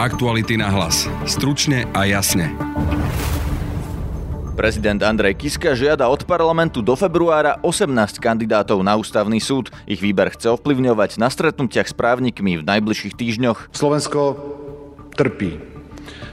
Aktuality na hlas. Stručne a jasne. Prezident Andrej Kiska žiada od parlamentu do februára 18 kandidátov na ústavný súd. Ich výber chce ovplyvňovať na stretnutiach s právnikmi v najbližších týždňoch. Slovensko trpí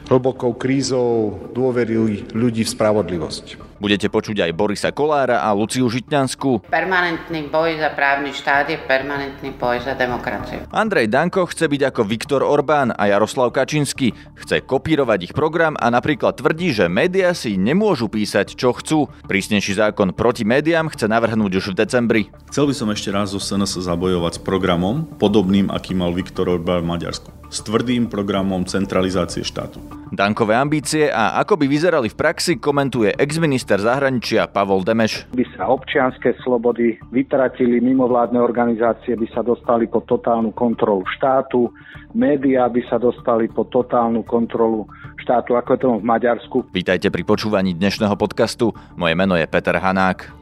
hlbokou krízou dôvery ľudí v spravodlivosť. Budete počuť aj Borisa Kolára a Luciu Žitňanskú. Permanentný boj za právny štát je permanentný boj za demokraciu. Andrej Danko chce byť ako Viktor Orbán a Jaroslav Kačinsky. Chce kopírovať ich program a napríklad tvrdí, že médiá si nemôžu písať, čo chcú. Prísnejší zákon proti médiám chce navrhnúť už v decembri. Chcel by som ešte raz zo SNS zabojovať s programom, podobným, aký mal Viktor Orbán v Maďarsku. S tvrdým programom centralizácie štátu. Dankové ambície a ako by vyzerali v praxi komentuje exminister zahraničia Pavol Demeš. By sa občianské slobody vytratili, mimovládne organizácie by sa dostali pod totálnu kontrolu štátu, médiá by sa dostali pod totálnu kontrolu štátu, ako je tomu v Maďarsku. Vítajte pri počúvaní dnešného podcastu. Moje meno je Peter Hanák.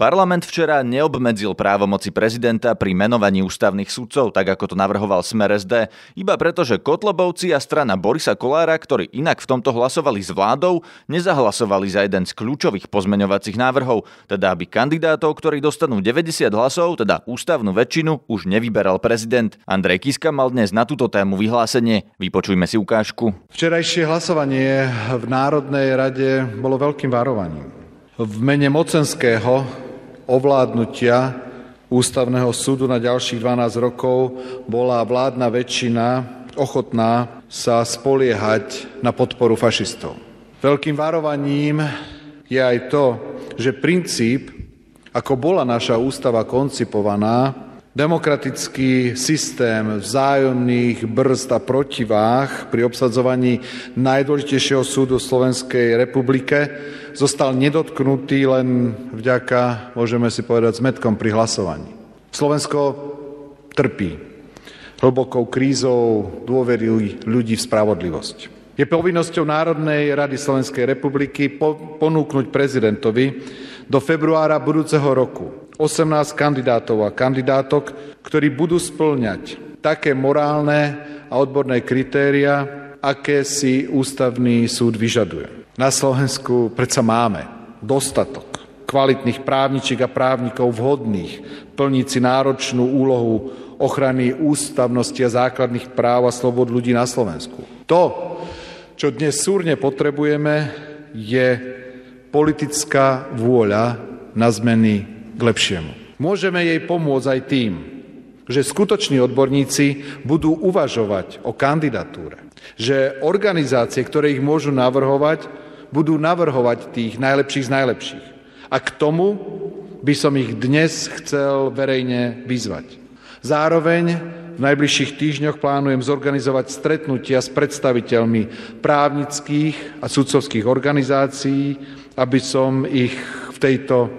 Parlament včera neobmedzil právomoci prezidenta pri menovaní ústavných sudcov, tak ako to navrhoval Smer SD, iba preto, že Kotlobovci a strana Borisa Kolára, ktorí inak v tomto hlasovali s vládou, nezahlasovali za jeden z kľúčových pozmeňovacích návrhov, teda aby kandidátov, ktorí dostanú 90 hlasov, teda ústavnú väčšinu, už nevyberal prezident. Andrej Kiska mal dnes na túto tému vyhlásenie. Vypočujme si ukážku. Včerajšie hlasovanie v Národnej rade bolo veľkým varovaním. V mene mocenského ovládnutia ústavného súdu na ďalších 12 rokov bola vládna väčšina ochotná sa spoliehať na podporu fašistov. Veľkým varovaním je aj to, že princíp, ako bola naša ústava koncipovaná, Demokratický systém vzájomných brzd a protiváh pri obsadzovaní najdôležitejšieho súdu v Slovenskej republike zostal nedotknutý len vďaka, môžeme si povedať, zmetkom pri hlasovaní. Slovensko trpí hlbokou krízou dôvery ľudí v spravodlivosť. Je povinnosťou Národnej rady Slovenskej republiky ponúknuť prezidentovi do februára budúceho roku 18 kandidátov a kandidátok, ktorí budú splňať také morálne a odborné kritéria, aké si ústavný súd vyžaduje. Na Slovensku predsa máme dostatok kvalitných právničiek a právnikov vhodných plniť si náročnú úlohu ochrany ústavnosti a základných práv a slobod ľudí na Slovensku. To, čo dnes súrne potrebujeme, je politická vôľa na zmeny k lepšiemu. Môžeme jej pomôcť aj tým, že skutoční odborníci budú uvažovať o kandidatúre. Že organizácie, ktoré ich môžu navrhovať, budú navrhovať tých najlepších z najlepších. A k tomu by som ich dnes chcel verejne vyzvať. Zároveň v najbližších týždňoch plánujem zorganizovať stretnutia s predstaviteľmi právnických a sudcovských organizácií, aby som ich v tejto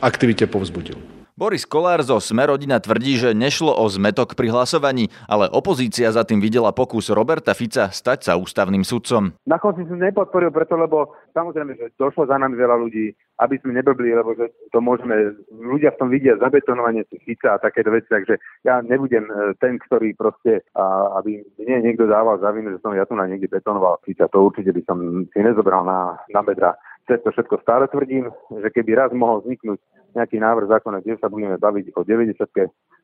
aktivite povzbudil. Boris Kolár zo Smerodina tvrdí, že nešlo o zmetok pri hlasovaní, ale opozícia za tým videla pokus Roberta Fica stať sa ústavným sudcom. Na konci som nepodporil preto, lebo samozrejme, že došlo za nami veľa ľudí, aby sme neblbli, lebo že to môžeme, ľudia v tom vidia zabetonovanie si Fica a takéto veci, takže ja nebudem e, ten, ktorý proste, a, aby mne niekto dával za vinu, že som ja tu na niekde betonoval Fica, to určite by som si nezobral na, na bedra cez to všetko stále tvrdím, že keby raz mohol vzniknúť nejaký návrh zákona, kde sa budeme baviť o 90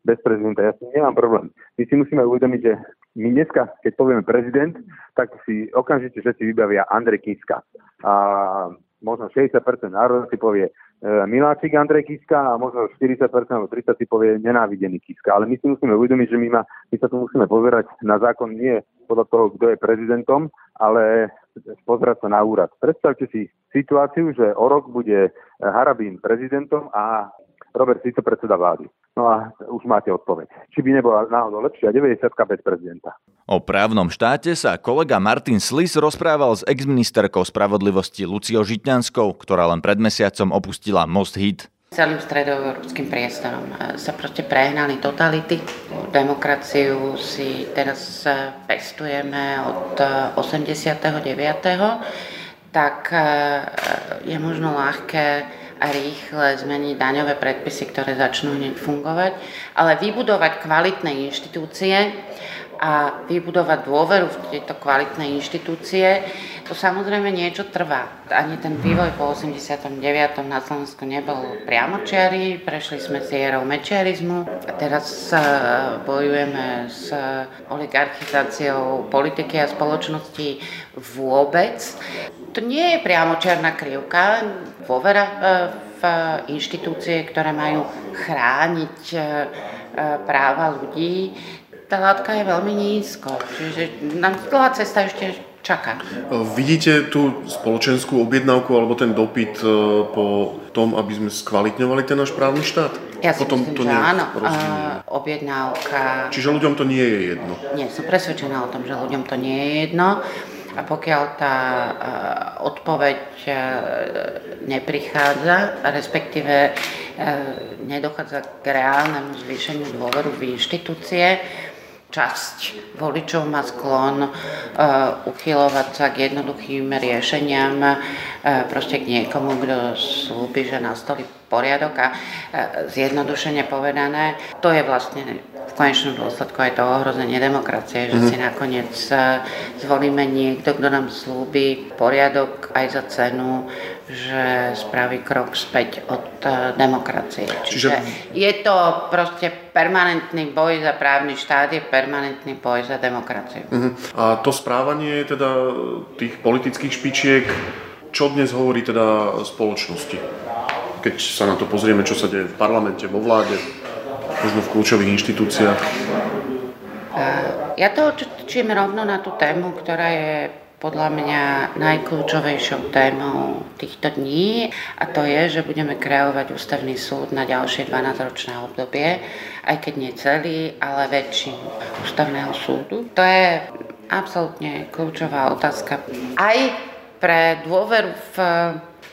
bez prezidenta, ja s tým nemám problém. My si musíme uvedomiť, že my dneska, keď povieme prezident, tak si okamžite všetci vybavia Andrej Kiska. A možno 60% národa si povie Miláčik Andrej Kiska a možno 40% alebo 30% si povie nenávidený Kiska. Ale my si musíme uvedomiť, že my, ma, my sa tu musíme pozerať na zákon nie podľa toho, kto je prezidentom, ale pozerať sa na úrad. Predstavte si situáciu, že o rok bude Harabín prezidentom a Robert Fico predseda vlády. No a už máte odpoveď. Či by nebola náhodou lepšia 90 bez prezidenta. O právnom štáte sa kolega Martin Slis rozprával s exministerkou spravodlivosti Luciou Žitňanskou, ktorá len pred mesiacom opustila Most Hit celým stredoeurópskym priestorom sa proste prehnali totality. Demokraciu si teraz pestujeme od 89. tak je možno ľahké a rýchle zmeniť daňové predpisy, ktoré začnú hneď fungovať, ale vybudovať kvalitné inštitúcie a vybudovať dôveru v tieto kvalitné inštitúcie, to samozrejme niečo trvá. Ani ten vývoj po 89. na Slovensku nebol priamočiary, prešli sme s érou mečiarizmu a teraz bojujeme s oligarchizáciou politiky a spoločnosti vôbec. To nie je priamočiarná krivka, dôvera e, v inštitúcie, ktoré majú chrániť e, e, práva ľudí, tá látka je veľmi nízko. Čiže nám dlhá cesta ešte čaká. Vidíte tú spoločenskú objednávku alebo ten dopyt po tom, aby sme skvalitňovali ten náš právny štát? Ja si Potom myslím, to že áno. objednávka... Čiže ľuďom to nie je jedno? Nie, som presvedčená o tom, že ľuďom to nie je jedno. A pokiaľ tá eh, odpoveď eh, neprichádza, respektíve eh, nedochádza k reálnemu zvýšeniu dôveru v inštitúcie, časť voličov má sklon uh, uchylovať sa k jednoduchým riešeniam, uh, proste k niekomu, kto slúbi, že nastolí poriadok a uh, zjednodušene povedané, to je vlastne v konečnom dôsledku aj to ohrozenie demokracie, že mm-hmm. si nakoniec zvolíme niekto, kto nám slúbi poriadok aj za cenu, že spraví krok späť od demokracie. Čiže, Čiže je to proste permanentný boj za právny štát, je permanentný boj za demokraciu. Uh-huh. A to správanie teda tých politických špičiek, čo dnes hovorí teda spoločnosti? Keď sa na to pozrieme, čo sa deje v parlamente, vo vláde, možno v kľúčových inštitúciách? Ja to očučím rovno na tú tému, ktorá je podľa mňa najkľúčovejšou témou týchto dní a to je, že budeme kreovať ústavný súd na ďalšie 12-ročné obdobie, aj keď nie celý, ale väčší ústavného súdu. To je absolútne kľúčová otázka aj pre dôveru v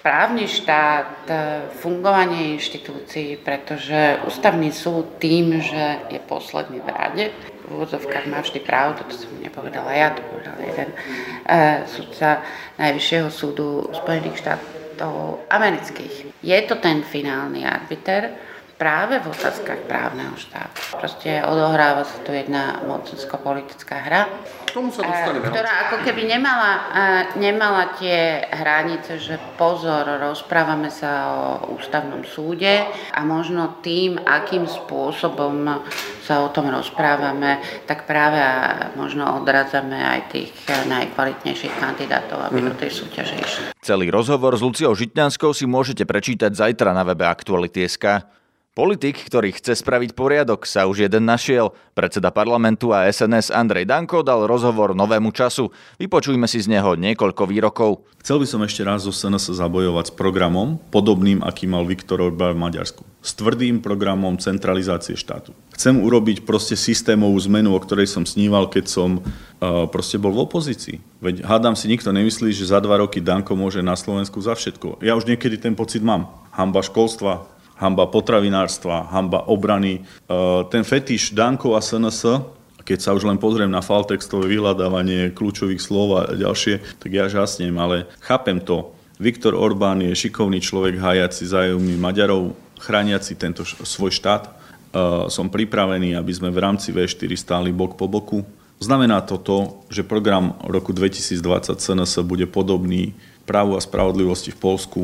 právny štát, e, fungovanie inštitúcií, pretože ústavný súd tým, že je posledný v rade, v úvodzovkách má vždy pravdu, to som nepovedala ja, to povedal jeden uh, sudca Najvyššieho súdu Spojených štátov amerických. Je to ten finálny arbiter, práve v otázkach právneho štátu. Proste odohráva sa tu jedna mocensko-politická hra, tomu sa dostaneme. No. Ktorá ako keby nemala, nemala tie hranice, že pozor, rozprávame sa o ústavnom súde a možno tým, akým spôsobom sa o tom rozprávame, tak práve možno odradzame aj tých najkvalitnejších kandidátov, aby mm. do tej súťaže išli. Celý rozhovor s Luciou Žitňanskou si môžete prečítať zajtra na webe Aktuality.sk. Politik, ktorý chce spraviť poriadok, sa už jeden našiel. Predseda parlamentu a SNS Andrej Danko dal rozhovor novému času. Vypočujme si z neho niekoľko výrokov. Chcel by som ešte raz zo SNS zabojovať s programom, podobným, aký mal Viktor Orbán v Maďarsku. S tvrdým programom centralizácie štátu. Chcem urobiť proste systémovú zmenu, o ktorej som sníval, keď som proste bol v opozícii. Veď hádam si, nikto nemyslí, že za dva roky Danko môže na Slovensku za všetko. Ja už niekedy ten pocit mám. Hamba školstva, hamba potravinárstva, hamba obrany. E, ten fetiš Danko a SNS, keď sa už len pozriem na faltextové vyhľadávanie kľúčových slov a ďalšie, tak ja žasnem, ale chápem to. Viktor Orbán je šikovný človek, hájaci zájomný Maďarov, chrániaci tento svoj štát. E, som pripravený, aby sme v rámci V4 stáli bok po boku. Znamená to to, že program roku 2020 SNS bude podobný právu a spravodlivosti v Polsku,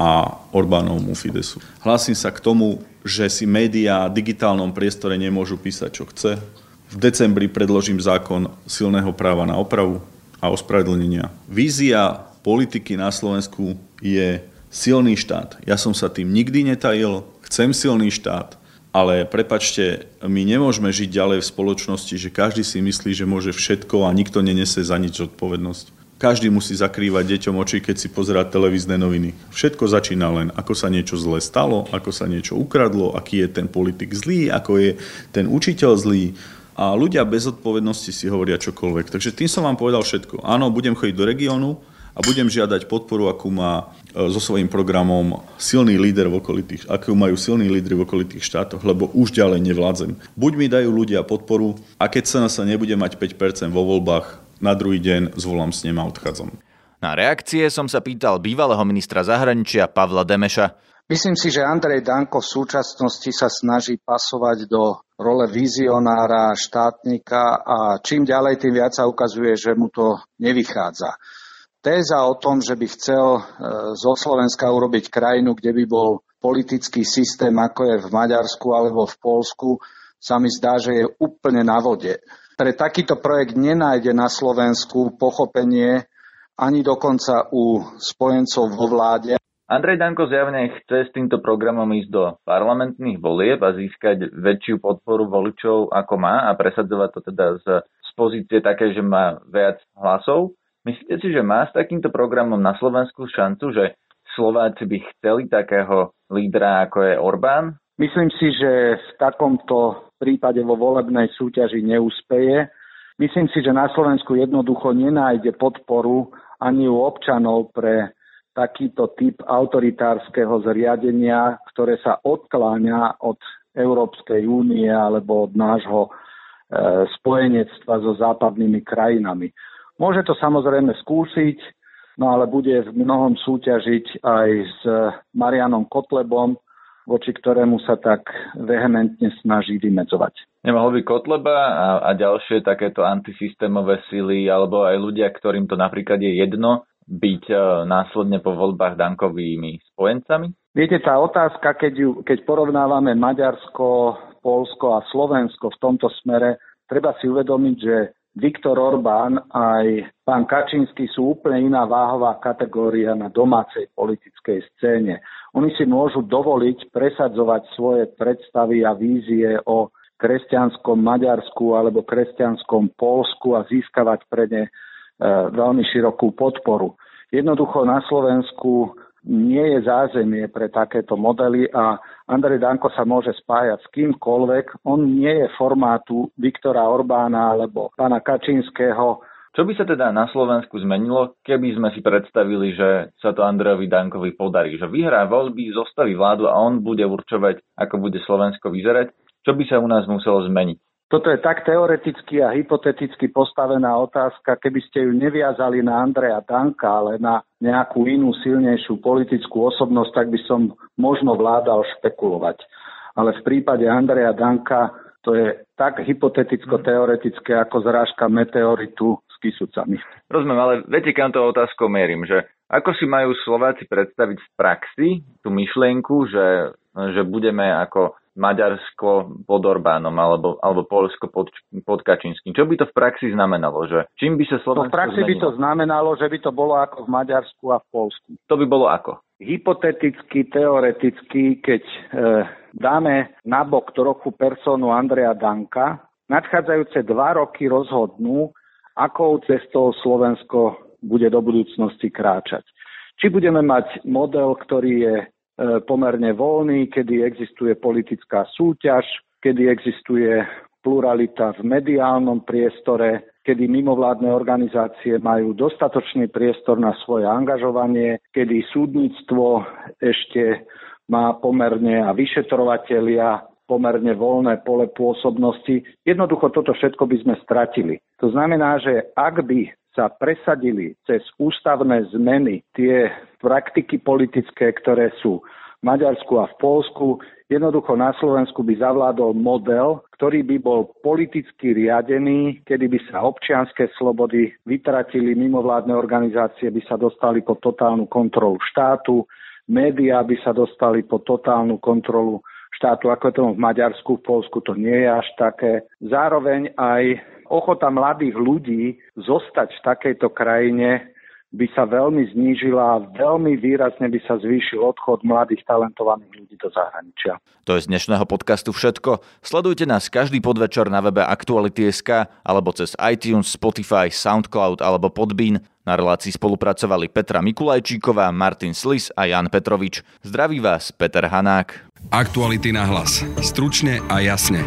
a Orbánovmu Fidesu. Hlásim sa k tomu, že si médiá v digitálnom priestore nemôžu písať, čo chce. V decembri predložím zákon silného práva na opravu a ospravedlnenia. Vízia politiky na Slovensku je silný štát. Ja som sa tým nikdy netajil, chcem silný štát, ale prepačte, my nemôžeme žiť ďalej v spoločnosti, že každý si myslí, že môže všetko a nikto nenese za nič odpovednosť. Každý musí zakrývať deťom oči, keď si pozerá televízne noviny. Všetko začína len, ako sa niečo zle stalo, ako sa niečo ukradlo, aký je ten politik zlý, ako je ten učiteľ zlý. A ľudia bez odpovednosti si hovoria čokoľvek. Takže tým som vám povedal všetko. Áno, budem chodiť do regiónu a budem žiadať podporu, akú má e, so svojím programom silný líder v okolitých, akú majú silní lídry v okolitých štátoch, lebo už ďalej nevládzem. Buď mi dajú ľudia podporu a keď sa nebude mať 5% vo voľbách, na druhý deň zvolám s ním a odchádzam. Na reakcie som sa pýtal bývalého ministra zahraničia Pavla Demeša. Myslím si, že Andrej Danko v súčasnosti sa snaží pasovať do role vizionára, štátnika a čím ďalej, tým viac sa ukazuje, že mu to nevychádza. Téza o tom, že by chcel e, zo Slovenska urobiť krajinu, kde by bol politický systém, ako je v Maďarsku alebo v Polsku, sa mi zdá, že je úplne na vode. Pre takýto projekt nenájde na Slovensku pochopenie ani dokonca u spojencov vo vláde. Andrej Danko zjavne chce s týmto programom ísť do parlamentných volieb a získať väčšiu podporu voličov ako má a presadzovať to teda z, z pozície také, že má viac hlasov. Myslíte si, že má s takýmto programom na Slovensku šancu, že Slováci by chceli takého lídra ako je Orbán? Myslím si, že v takomto prípade vo volebnej súťaži neúspeje. Myslím si, že na Slovensku jednoducho nenájde podporu ani u občanov pre takýto typ autoritárskeho zriadenia, ktoré sa odkláňa od Európskej únie alebo od nášho e, spojenectva so západnými krajinami. Môže to samozrejme skúsiť, no ale bude v mnohom súťažiť aj s Marianom Kotlebom, voči ktorému sa tak vehementne snaží vymedzovať. Nemohol by Kotleba a, a ďalšie takéto antisystémové sily alebo aj ľudia, ktorým to napríklad je jedno, byť e, následne po voľbách Dankovými spojencami? Viete, tá otázka, keď, ju, keď porovnávame Maďarsko, Polsko a Slovensko v tomto smere, treba si uvedomiť, že Viktor Orbán aj pán Kačínsky sú úplne iná váhová kategória na domácej politickej scéne. Oni si môžu dovoliť presadzovať svoje predstavy a vízie o kresťanskom Maďarsku alebo kresťanskom Polsku a získavať pre ne E, veľmi širokú podporu. Jednoducho na Slovensku nie je zázemie pre takéto modely a Andrej Danko sa môže spájať s kýmkoľvek. On nie je formátu Viktora Orbána alebo pána Kačínskeho. Čo by sa teda na Slovensku zmenilo, keby sme si predstavili, že sa to Andrejovi Dankovi podarí, že vyhrá voľby, zostaví vládu a on bude určovať, ako bude Slovensko vyzerať? Čo by sa u nás muselo zmeniť? Toto je tak teoreticky a hypoteticky postavená otázka, keby ste ju neviazali na Andreja Danka, ale na nejakú inú silnejšiu politickú osobnosť, tak by som možno vládal špekulovať. Ale v prípade Andreja Danka to je tak hypoteticko-teoretické ako zrážka meteoritu s kysucami. Rozumiem, ale viete, kam to otázkou merím, že ako si majú Slováci predstaviť v praxi tú myšlienku, že, že budeme ako Maďarsko pod Orbánom alebo, alebo Polsko pod, pod Kačínským. Čo by to v praxi znamenalo? Že čím by sa Slovensko no v praxi zmenilo? by to znamenalo, že by to bolo ako v Maďarsku a v Polsku. To by bolo ako? Hypoteticky, teoreticky, keď e, dáme nabok trochu personu Andreja Danka, nadchádzajúce dva roky rozhodnú, akou cestou Slovensko bude do budúcnosti kráčať. Či budeme mať model, ktorý je pomerne voľný, kedy existuje politická súťaž, kedy existuje pluralita v mediálnom priestore, kedy mimovládne organizácie majú dostatočný priestor na svoje angažovanie, kedy súdnictvo ešte má pomerne a vyšetrovatelia pomerne voľné pole pôsobnosti. Jednoducho toto všetko by sme stratili. To znamená, že ak by sa presadili cez ústavné zmeny tie praktiky politické, ktoré sú v Maďarsku a v Polsku, jednoducho na Slovensku by zavládol model, ktorý by bol politicky riadený, kedy by sa občianské slobody vytratili, mimovládne organizácie by sa dostali pod totálnu kontrolu štátu, médiá by sa dostali pod totálnu kontrolu štátu, ako je to v Maďarsku, v Polsku to nie je až také. Zároveň aj ochota mladých ľudí zostať v takejto krajine by sa veľmi znížila a veľmi výrazne by sa zvýšil odchod mladých talentovaných ľudí do zahraničia. To je z dnešného podcastu všetko. Sledujte nás každý podvečer na webe Aktuality.sk alebo cez iTunes, Spotify, Soundcloud alebo Podbean. Na relácii spolupracovali Petra Mikulajčíková, Martin Slis a Jan Petrovič. Zdraví vás Peter Hanák. Aktuality na hlas. Stručne a jasne.